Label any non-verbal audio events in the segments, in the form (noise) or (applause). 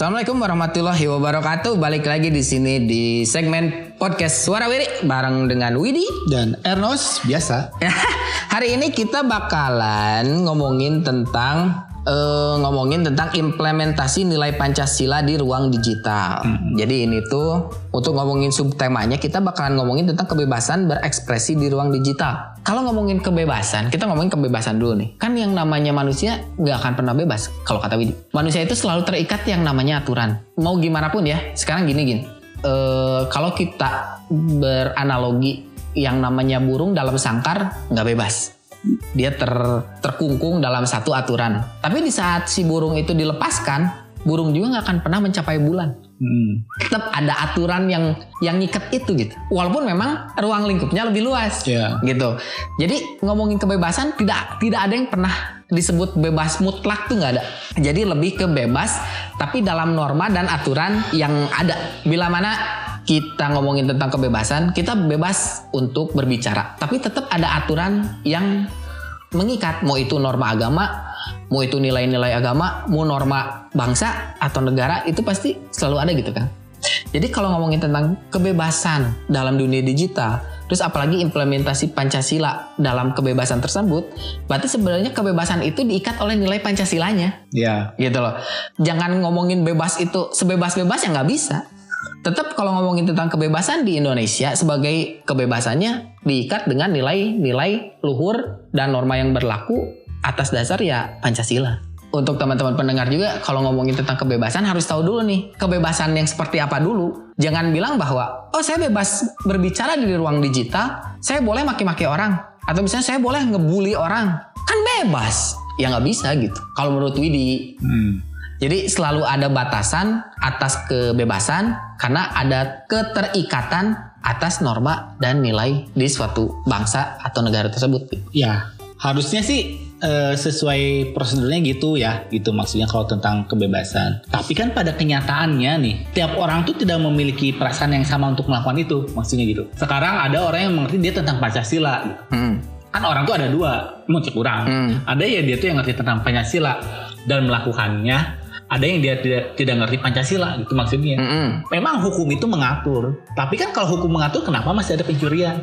Assalamualaikum warahmatullahi wabarakatuh. Balik lagi di sini di segmen podcast Suara Wiri bareng dengan Widi. Dan Ernos biasa. (laughs) Hari ini kita bakalan ngomongin tentang eh, ngomongin tentang implementasi nilai Pancasila di ruang digital. Jadi ini tuh untuk ngomongin subtemanya kita bakalan ngomongin tentang kebebasan berekspresi di ruang digital. Kalau ngomongin kebebasan, kita ngomongin kebebasan dulu nih. Kan yang namanya manusia nggak akan pernah bebas kalau kata Widi. Manusia itu selalu terikat yang namanya aturan. Mau gimana pun ya. Sekarang gini gini. Eh, kalau kita beranalogi yang namanya burung dalam sangkar nggak bebas dia ter, terkungkung dalam satu aturan. Tapi di saat si burung itu dilepaskan, burung juga nggak akan pernah mencapai bulan. Hmm. Tetap ada aturan yang yang ngikat itu gitu. Walaupun memang ruang lingkupnya lebih luas, Iya. gitu. Jadi ngomongin kebebasan tidak tidak ada yang pernah disebut bebas mutlak tuh nggak ada. Jadi lebih ke bebas, tapi dalam norma dan aturan yang ada. Bila mana kita ngomongin tentang kebebasan, kita bebas untuk berbicara, tapi tetap ada aturan yang mengikat. Mau itu norma agama, mau itu nilai-nilai agama, mau norma bangsa atau negara, itu pasti selalu ada gitu kan. Jadi kalau ngomongin tentang kebebasan dalam dunia digital, terus apalagi implementasi Pancasila dalam kebebasan tersebut, berarti sebenarnya kebebasan itu diikat oleh nilai Pancasilanya Ya. gitu loh. Jangan ngomongin bebas itu sebebas-bebasnya nggak bisa. Tetap kalau ngomongin tentang kebebasan di Indonesia sebagai kebebasannya diikat dengan nilai-nilai luhur dan norma yang berlaku atas dasar ya Pancasila. Untuk teman-teman pendengar juga kalau ngomongin tentang kebebasan harus tahu dulu nih kebebasan yang seperti apa dulu. Jangan bilang bahwa oh saya bebas berbicara di ruang digital, saya boleh maki-maki orang atau misalnya saya boleh ngebully orang. Kan bebas. Ya nggak bisa gitu. Kalau menurut Widi, Hmm. jadi selalu ada batasan atas kebebasan karena ada keterikatan atas norma dan nilai di suatu bangsa atau negara tersebut. Ya. Harusnya sih eh, sesuai prosedurnya gitu ya, gitu maksudnya kalau tentang kebebasan. Tapi kan pada kenyataannya nih, tiap orang tuh tidak memiliki perasaan yang sama untuk melakukan itu, maksudnya gitu. Sekarang ada orang yang mengerti dia tentang Pancasila. gitu. Hmm. Kan orang tuh ada dua, menurut kurang. Hmm. Ada ya dia tuh yang ngerti tentang Pancasila dan melakukannya. Ada yang dia tidak tidak ngerti Pancasila, gitu maksudnya. Mm-mm. Memang hukum itu mengatur, tapi kan kalau hukum mengatur, kenapa masih ada pencurian?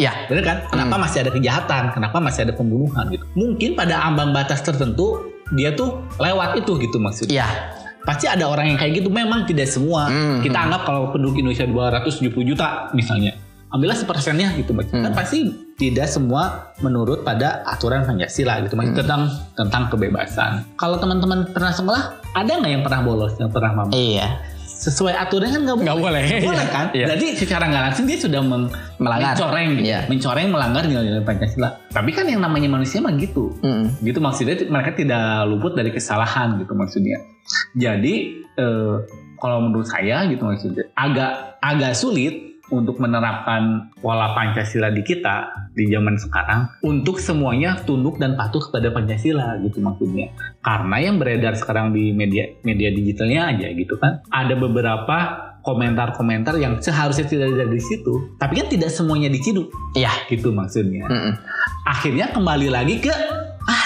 Ya, Bener kan? Kenapa masih ada kejahatan? Kenapa masih ada pembunuhan gitu? Mungkin pada ambang batas tertentu dia tuh lewat itu gitu maksudnya. ya, Pasti ada orang yang kayak gitu. Memang tidak semua. Hmm. Kita anggap kalau penduduk Indonesia 270 juta misalnya. Ambillah sepersennya gitu maksudnya. Kan Hmm. pasti tidak semua menurut pada aturan Pancasila gitu Hmm. tentang tentang kebebasan. Kalau teman-teman pernah sekolah, ada nggak yang pernah bolos, yang pernah mabuk? iya, Sesuai aturan kan nggak boleh. Nggak boleh. Boleh kan? Iya. Jadi secara nggak langsung dia sudah meng- Melanggar. mencoreng gitu. Iya. mencoreng melanggar nilai-nilai Pancasila. Tapi kan yang namanya manusia mah gitu. Mm-mm. Gitu maksudnya mereka tidak luput dari kesalahan gitu maksudnya. Jadi eh, kalau menurut saya gitu maksudnya agak agak sulit untuk menerapkan pola Pancasila di kita di zaman sekarang untuk semuanya tunduk dan patuh kepada Pancasila gitu maksudnya. Karena yang beredar sekarang di media media digitalnya aja gitu kan ada beberapa komentar-komentar yang seharusnya tidak ada di situ, tapi kan tidak semuanya diciduk iya, gitu maksudnya. Mm-mm. Akhirnya kembali lagi ke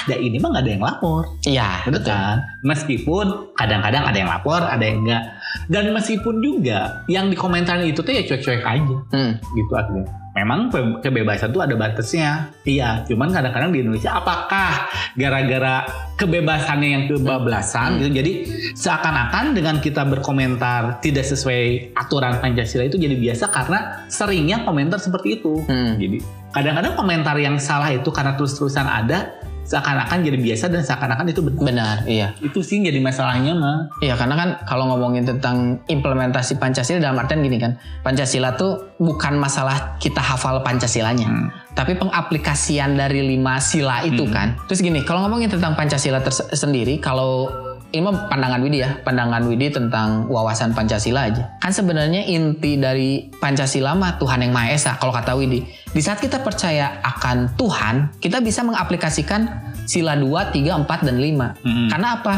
ah, da ini mah nggak ada yang lapor, iya, betul kan? Meskipun kadang-kadang ada yang lapor, ada yang enggak. Dan meskipun juga yang dikomentarin itu tuh ya cuek-cuek aja, Mm. gitu akhirnya. Memang ke- kebebasan tuh ada batasnya, iya. Cuman kadang-kadang di Indonesia apakah gara-gara kebebasannya yang kebablasan gitu, jadi seakan-akan dengan kita berkomentar tidak sesuai aturan Pancasila itu jadi biasa karena seringnya komentar seperti itu. Mm. Jadi kadang-kadang komentar yang salah itu karena terus-terusan ada seakan-akan jadi biasa dan seakan-akan itu benar. Benar, iya. Itu sih jadi masalahnya mah. Iya karena kan kalau ngomongin tentang implementasi Pancasila dalam artian gini kan Pancasila tuh bukan masalah kita hafal Pancasilanya Hmm. Tapi pengaplikasian dari lima sila itu Hmm. kan Terus gini kalau ngomongin tentang Pancasila terse- sendiri Kalau ini mah pandangan Widi ya Pandangan Widi tentang wawasan Pancasila aja Kan sebenarnya inti dari Pancasila mah Tuhan yang Maha Esa Kalau kata Widi Di saat kita percaya akan Tuhan Kita bisa mengaplikasikan sila 2, 3, 4, dan 5 Hmm. Karena apa?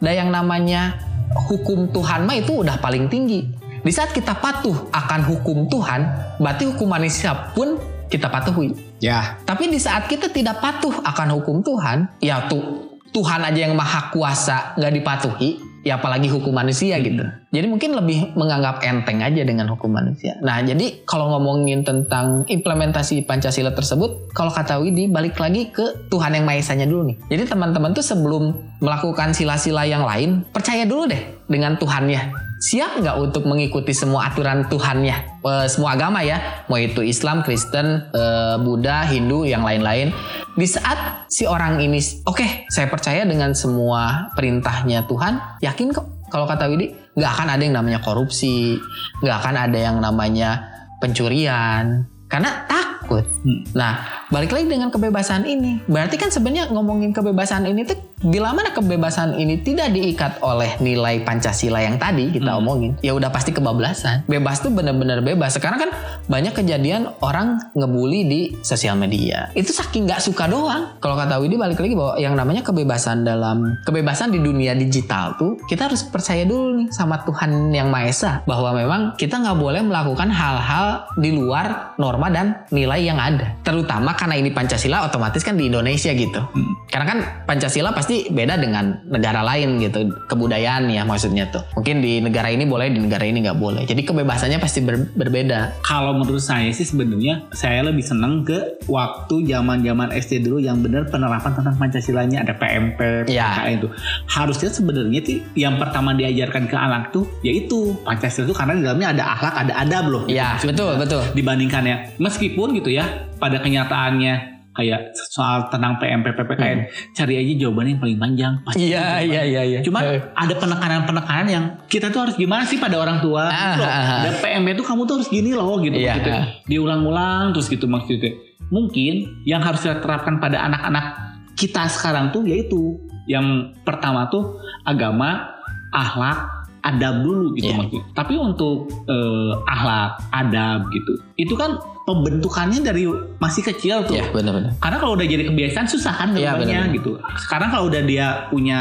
Dan yang namanya hukum Tuhan mah itu udah paling tinggi. Di saat kita patuh akan hukum Tuhan, berarti hukum manusia pun kita patuhi. Ya. Tapi di saat kita tidak patuh akan hukum Tuhan, ya tuh Tuhan aja yang maha kuasa nggak dipatuhi, ya apalagi hukum manusia Hmm. gitu. Jadi mungkin lebih menganggap enteng aja dengan hukum manusia. Nah, jadi kalau ngomongin tentang implementasi Pancasila tersebut, kalau kata Widi balik lagi ke Tuhan yang Maha Esa-nya dulu nih. Jadi teman-teman tuh sebelum melakukan sila-sila yang lain, percaya dulu deh dengan Tuhannya. Siap nggak untuk mengikuti semua aturan Tuhannya? Eh, semua agama ya, mau itu Islam, Kristen, eh, Buddha, Hindu, yang lain-lain. Di saat si orang ini, oke, saya percaya dengan semua perintahnya Tuhan, yakin kok. Kalau kata Widi, nggak akan ada yang namanya korupsi, nggak akan ada yang namanya pencurian, karena takut. Hmm. Nah, balik lagi dengan kebebasan ini. Berarti kan sebenarnya ngomongin kebebasan ini tuh bila mana kebebasan ini tidak diikat oleh nilai Pancasila yang tadi kita Hmm. omongin, ya udah pasti kebablasan. Bebas tuh bener-bener bebas. Sekarang kan banyak kejadian orang ngebully di sosial media. Itu saking nggak suka doang. Kalau kata Widi balik lagi bahwa yang namanya kebebasan dalam kebebasan di dunia digital tuh kita harus percaya dulu nih sama Tuhan yang Maha Esa bahwa memang kita nggak boleh melakukan hal-hal di luar norma dan nilai yang ada. Terutama karena ini Pancasila otomatis kan di Indonesia gitu. Karena kan Pancasila pasti beda dengan negara lain gitu kebudayaan ya maksudnya tuh. Mungkin di negara ini boleh di negara ini nggak boleh. Jadi kebebasannya pasti ber- berbeda. Kalau menurut saya sih sebenarnya saya lebih seneng ke waktu zaman-zaman SD dulu yang benar penerapan tentang Pancasilanya ada PMP, Ya. PKN itu. Harusnya sebenarnya sih yang pertama diajarkan ke anak tuh yaitu Pancasila itu karena di dalamnya ada akhlak, ada adab loh. Ya Maksudnya betul betul. Dibandingkan ya, meskipun gitu ya pada kenyataannya kayak soal tentang PMP, PPKN, cari aja jawabannya yang paling panjang. Pasti Hmm. Iya iya iya iya. Cuman Eh, ada penekanan-penekanan yang kita tuh harus gimana sih pada orang tua Ah, gitu ah, ah. Dan PM itu kamu tuh harus gini loh gitu Iya. maksudnya. Diulang-ulang terus gitu maksudnya. Mungkin yang harus kita terapkan pada anak-anak kita sekarang tuh yaitu yang pertama tuh agama, akhlak, adab dulu gitu maksudnya. Tapi untuk eh, akhlak, adab gitu. Itu kan pembentukannya dari masih kecil tuh. Iya benar-benar. Karena kalau udah jadi kebiasaan susah kan ngerubahnya benar-benar. gitu. Sekarang kalau udah dia punya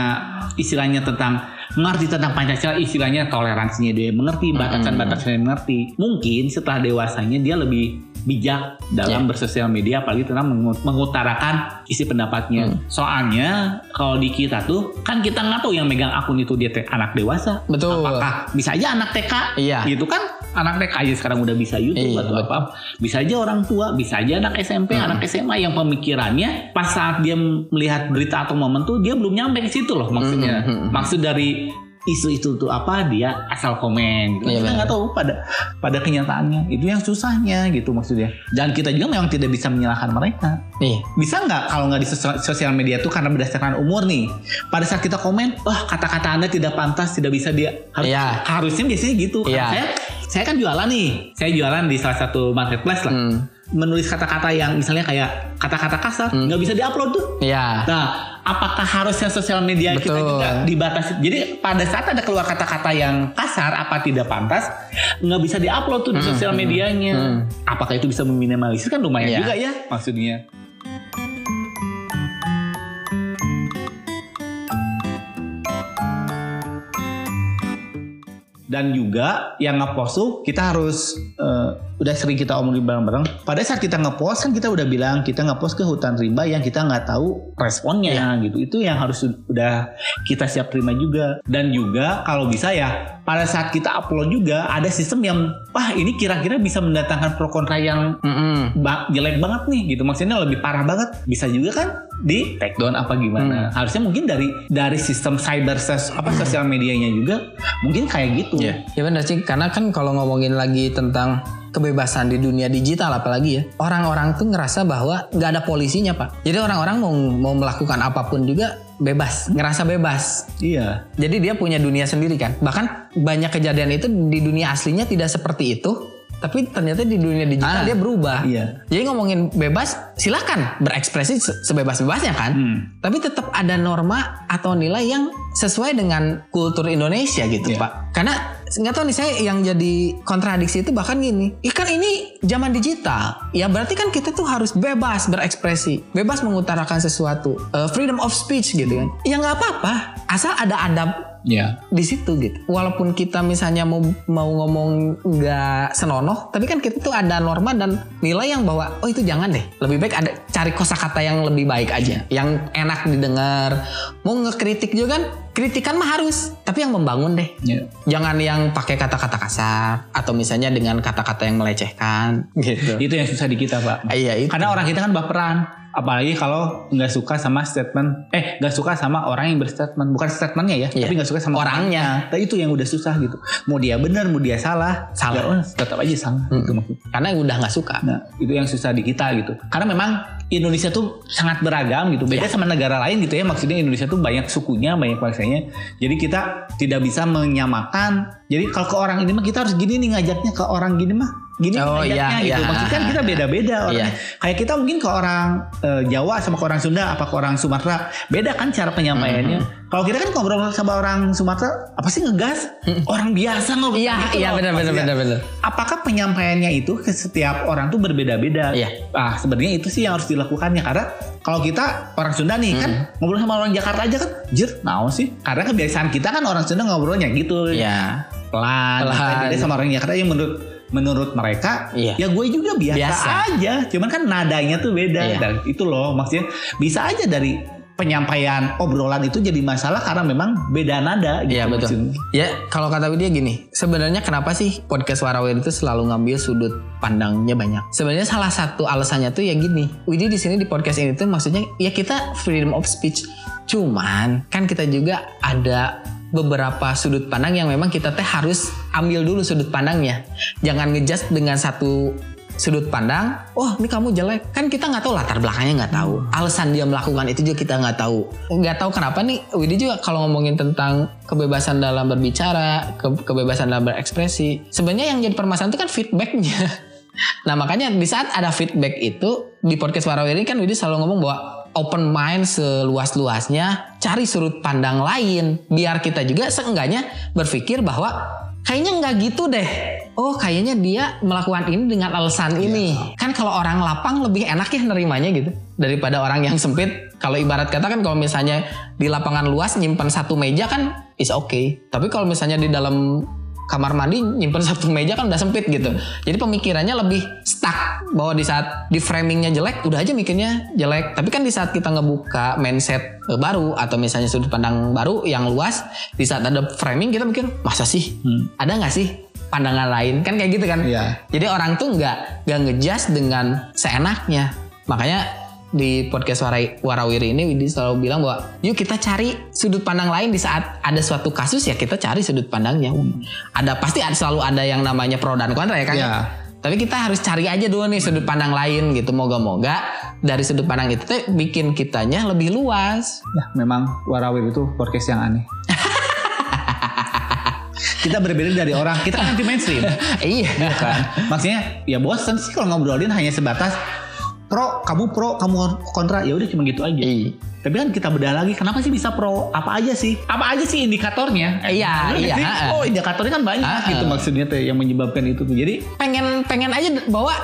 istilahnya tentang mengerti tentang Pancasila, istilahnya toleransinya dia mengerti, batasan-batasannya mengerti. Mungkin setelah dewasanya dia lebih bijak dalam Iya. bersosial media apalagi tentang mengu- mengutarakan isi pendapatnya. Hmm. Soalnya kalau di kita tuh kan kita nggak tahu yang megang akun itu dia anak dewasa. Betul. Apakah bisa aja anak TK? Iya. Gitu kan anak TK aja sekarang udah bisa YouTube Iya, atau betul. apa. Bisa aja orang tua, bisa aja anak SMP, Hmm. anak SMA yang pemikirannya pas saat dia melihat berita atau momen tuh dia belum nyampe ke situ loh maksudnya. Hmm, hmm, hmm. Maksud dari isu itu tuh apa dia asal komen gitu. Iya, kita nggak tahu pada pada kenyataannya itu yang susahnya gitu maksudnya. Dan kita juga memang tidak bisa menyalahkan mereka. Nih, Bisa nggak kalau nggak di sosial, media tuh karena berdasarkan umur nih. Pada saat kita komen, wah kata-kata anda tidak pantas, tidak bisa dia. Harus, Iya. Harusnya biasanya gitu. Iya. Saya saya kan jualan nih. Saya jualan di salah satu marketplace lah. hmm, Menulis kata-kata yang misalnya kayak kata-kata kasar Hmm. nggak bisa diupload tuh. ya. Nah, apakah harusnya sosial media kita Betul. juga dibatasi? Jadi pada saat ada keluar kata-kata yang kasar, apa tidak pantas, nggak bisa diupload tuh di Hmm, sosial hmm, medianya. hmm. Apakah itu bisa meminimalisir kan lumayan Iya. juga ya maksudnya. Dan juga yang ngepost tuh kita harus eh, udah sering kita omongin bareng-bareng. Pada saat kita ngepost kan kita udah bilang kita ngepost ke hutan rimba yang kita nggak tahu responnya. Gitu. Itu yang harus udah kita siap terima juga. Dan juga kalau bisa ya pada saat kita upload juga ada sistem yang wah ini kira-kira bisa mendatangkan pro kontra yang ba- jelek banget nih. Gitu. Maksudnya lebih parah banget. Bisa juga kan di take down apa gimana. Harusnya mungkin dari dari sistem cyber ses apa sosial medianya juga mungkin kayak gitu. Ya benar sih, karena kan kalau ngomongin lagi tentang kebebasan di dunia digital apalagi ya, orang-orang tuh ngerasa bahwa nggak ada polisinya pak. Jadi orang-orang mau mau melakukan apa pun juga bebas, ngerasa bebas. iya Jadi dia punya dunia sendiri kan. Bahkan banyak kejadian itu di dunia aslinya tidak seperti itu, tapi ternyata di dunia digital Ah, dia berubah. iya. Jadi ngomongin bebas, silakan berekspresi se- sebebas-bebasnya kan. Hmm. Tapi tetap ada norma atau nilai yang sesuai dengan kultur Indonesia gitu Iya. pak. Karena nggak tahu nih saya yang jadi kontradiksi itu bahkan gini, ikan ini zaman digital, ya berarti kan kita tuh harus bebas berekspresi, bebas mengutarakan sesuatu, Eh, freedom of speech gitu kan. Ya nggak apa-apa, asal ada adab iya di situ gitu. Walaupun kita misalnya mau mau ngomong nggak senonoh, tapi kan kita tuh ada norma dan nilai yang bahwa oh itu jangan deh. Lebih baik ada cari kosakata yang lebih baik aja, yang enak didengar. Mau ngekritik juga kan, kritikan mah harus, tapi yang membangun deh. Ya. Jangan yang pakai kata-kata kasar atau misalnya dengan kata-kata yang melecehkan gitu. Itu yang susah di kita pak. Iya itu. Karena orang kita kan baperan. Apalagi kalau nggak suka sama statement, eh nggak suka sama orang yang berstatement, bukan statementnya ya, Iya. tapi nggak suka sama Orangnya. Nah, itu yang udah susah gitu. Mau dia benar, mau dia salah, Salah. ya, oh, tetap aja salah. Mm-mm. Gitu maksudnya. Karena udah nggak suka. Nah, itu yang susah di kita gitu. Karena memang Indonesia tuh sangat beragam gitu. Beda Iya. sama negara lain gitu ya. Maksudnya Indonesia tuh banyak sukunya, banyak bangsanya. Jadi kita tidak bisa menyamakan. Jadi kalau ke orang ini mah kita harus gini nih ngajaknya ke orang gini mah. Gini Oh, iya, gitu. iya. Maksudnya kan kita beda-beda orangnya. Iya. Kayak kita mungkin ke orang eh, Jawa sama ke orang Sunda apa ke orang Sumatera. Beda kan cara penyampaiannya. Mm-hmm. Kalau kita kan ngobrol sama orang Sumatera apa sih ngegas? Orang biasa ngobrol Iya, gitu iya benar benar benar benar. apakah penyampaiannya itu ke setiap orang tuh berbeda-beda? Iya. Ah, sebenarnya itu sih yang harus dilakukannya karena kalau kita orang Sunda nih kan Hmm. ngobrol sama orang Jakarta aja kan, jir, naon sih? Karena kebiasaan kita kan orang Sunda ngobrolnya gitu, Iya. pelan, Pelan. Beda sama orang Jakarta yang menurut menurut mereka, Iya. ya gue juga biasa, Biasa. aja. Cuman kan nadanya tuh beda Iya. dan itu loh maksudnya bisa aja dari penyampaian obrolan itu jadi masalah karena memang beda nada gitu. Iya betul. maksudnya. Ya kalau kata Widya gini, sebenarnya kenapa sih podcast Warawir itu selalu ngambil sudut pandangnya banyak? Sebenarnya salah satu alasannya tuh ya gini. Widya di sini di podcast ini tuh maksudnya ya kita freedom of speech. Cuman kan kita juga ada beberapa sudut pandang yang memang kita teh harus ambil dulu sudut pandangnya. Jangan ngejudge dengan satu sudut pandang, oh ini kamu jelek, kan kita nggak tahu latar belakangnya nggak tahu, alasan dia melakukan itu juga kita nggak tahu, nggak tahu kenapa nih Widi juga kalau ngomongin tentang kebebasan dalam berbicara, ke- kebebasan dalam berekspresi, sebenarnya yang jadi permasalahan itu kan feedbacknya. (laughs) Nah makanya di saat ada feedback itu di podcast Warawiri kan Widi selalu ngomong bahwa open mind seluas-luasnya, cari sudut pandang lain, biar kita juga seenggaknya berpikir bahwa kayaknya nggak gitu deh. Oh kayaknya dia melakukan ini dengan alasan ini. Kan kalau orang lapang lebih enak ya nerimanya gitu daripada orang yang sempit. Kalau ibarat kata kan kalau misalnya di lapangan luas nyimpan satu meja kan is okay. Tapi kalau misalnya di dalam kamar mandi nyimpen satu meja kan udah sempit gitu. Jadi pemikirannya lebih stuck bahwa di saat di framingnya jelek udah aja mikirnya jelek. Tapi kan di saat kita ngebuka mindset eh, baru atau misalnya sudut pandang baru yang luas, di saat ada framing kita mikir masa sih Hmm. ada nggak sih pandangan lain kan kayak gitu kan. Iya. Jadi orang tuh nggak nggak ngejudge dengan seenaknya. Makanya di podcast Warai- Warawiri ini Widi selalu bilang bahwa yuk kita cari sudut pandang lain di saat ada suatu kasus ya kita cari sudut pandangnya. Ada pasti ada selalu ada yang namanya pro dan kontra ya kan. Iya. Tapi kita harus cari aja dulu nih sudut pandang lain gitu. Moga-moga dari sudut pandang itu tuh bikin kitanya lebih luas. Ya, memang Warawir itu podcast yang aneh. (laughs) kita berbeda dari orang, kita kan anti mainstream. (laughs) iya. kan? Maksudnya ya bosan sih kalau ngobrolin hanya sebatas pro, kamu pro, kamu kontra, ya udah cuma gitu aja. Iya. Tapi kan kita bedah lagi, kenapa sih bisa pro? Apa aja sih? Apa aja sih indikatornya? Iya, Bener iya, sih? Oh indikatornya kan banyak Ha-ha. gitu maksudnya tuh yang menyebabkan itu tuh. Jadi pengen pengen aja bahwa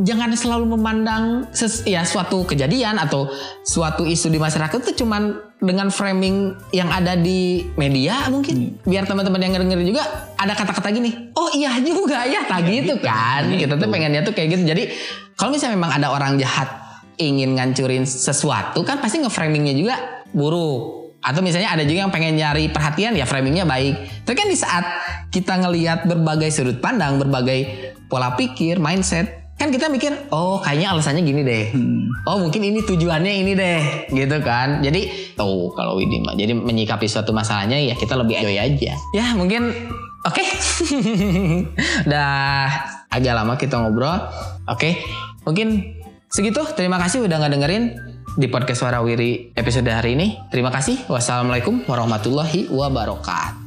jangan selalu memandang ses- ya suatu kejadian atau suatu isu di masyarakat itu cuman dengan framing yang ada di media mungkin biar teman-teman yang denger juga ada kata-kata gini oh iya juga ya. Tak gitu kan. Kita tuh pengennya tuh kayak gitu. Jadi kalau misalnya memang ada orang jahat ingin ngancurin sesuatu kan pasti nge-framingnya juga buruk. Atau misalnya ada juga yang pengen nyari perhatian ya framingnya baik. Tapi kan di saat kita ngelihat berbagai sudut pandang, berbagai pola pikir, mindset, kan kita mikir, oh kayaknya alasannya gini deh. Oh mungkin ini tujuannya ini deh, gitu kan. Jadi tuh kalau Widi mah, jadi menyikapi suatu masalahnya ya kita lebih enjoy aja. Ya mungkin oke. (laughs) Udah agak lama kita ngobrol. Oke, mungkin segitu. Terima kasih udah nggak dengerin di podcast Warawiri episode hari ini. Terima kasih. Wassalamualaikum warahmatullahi wabarakatuh.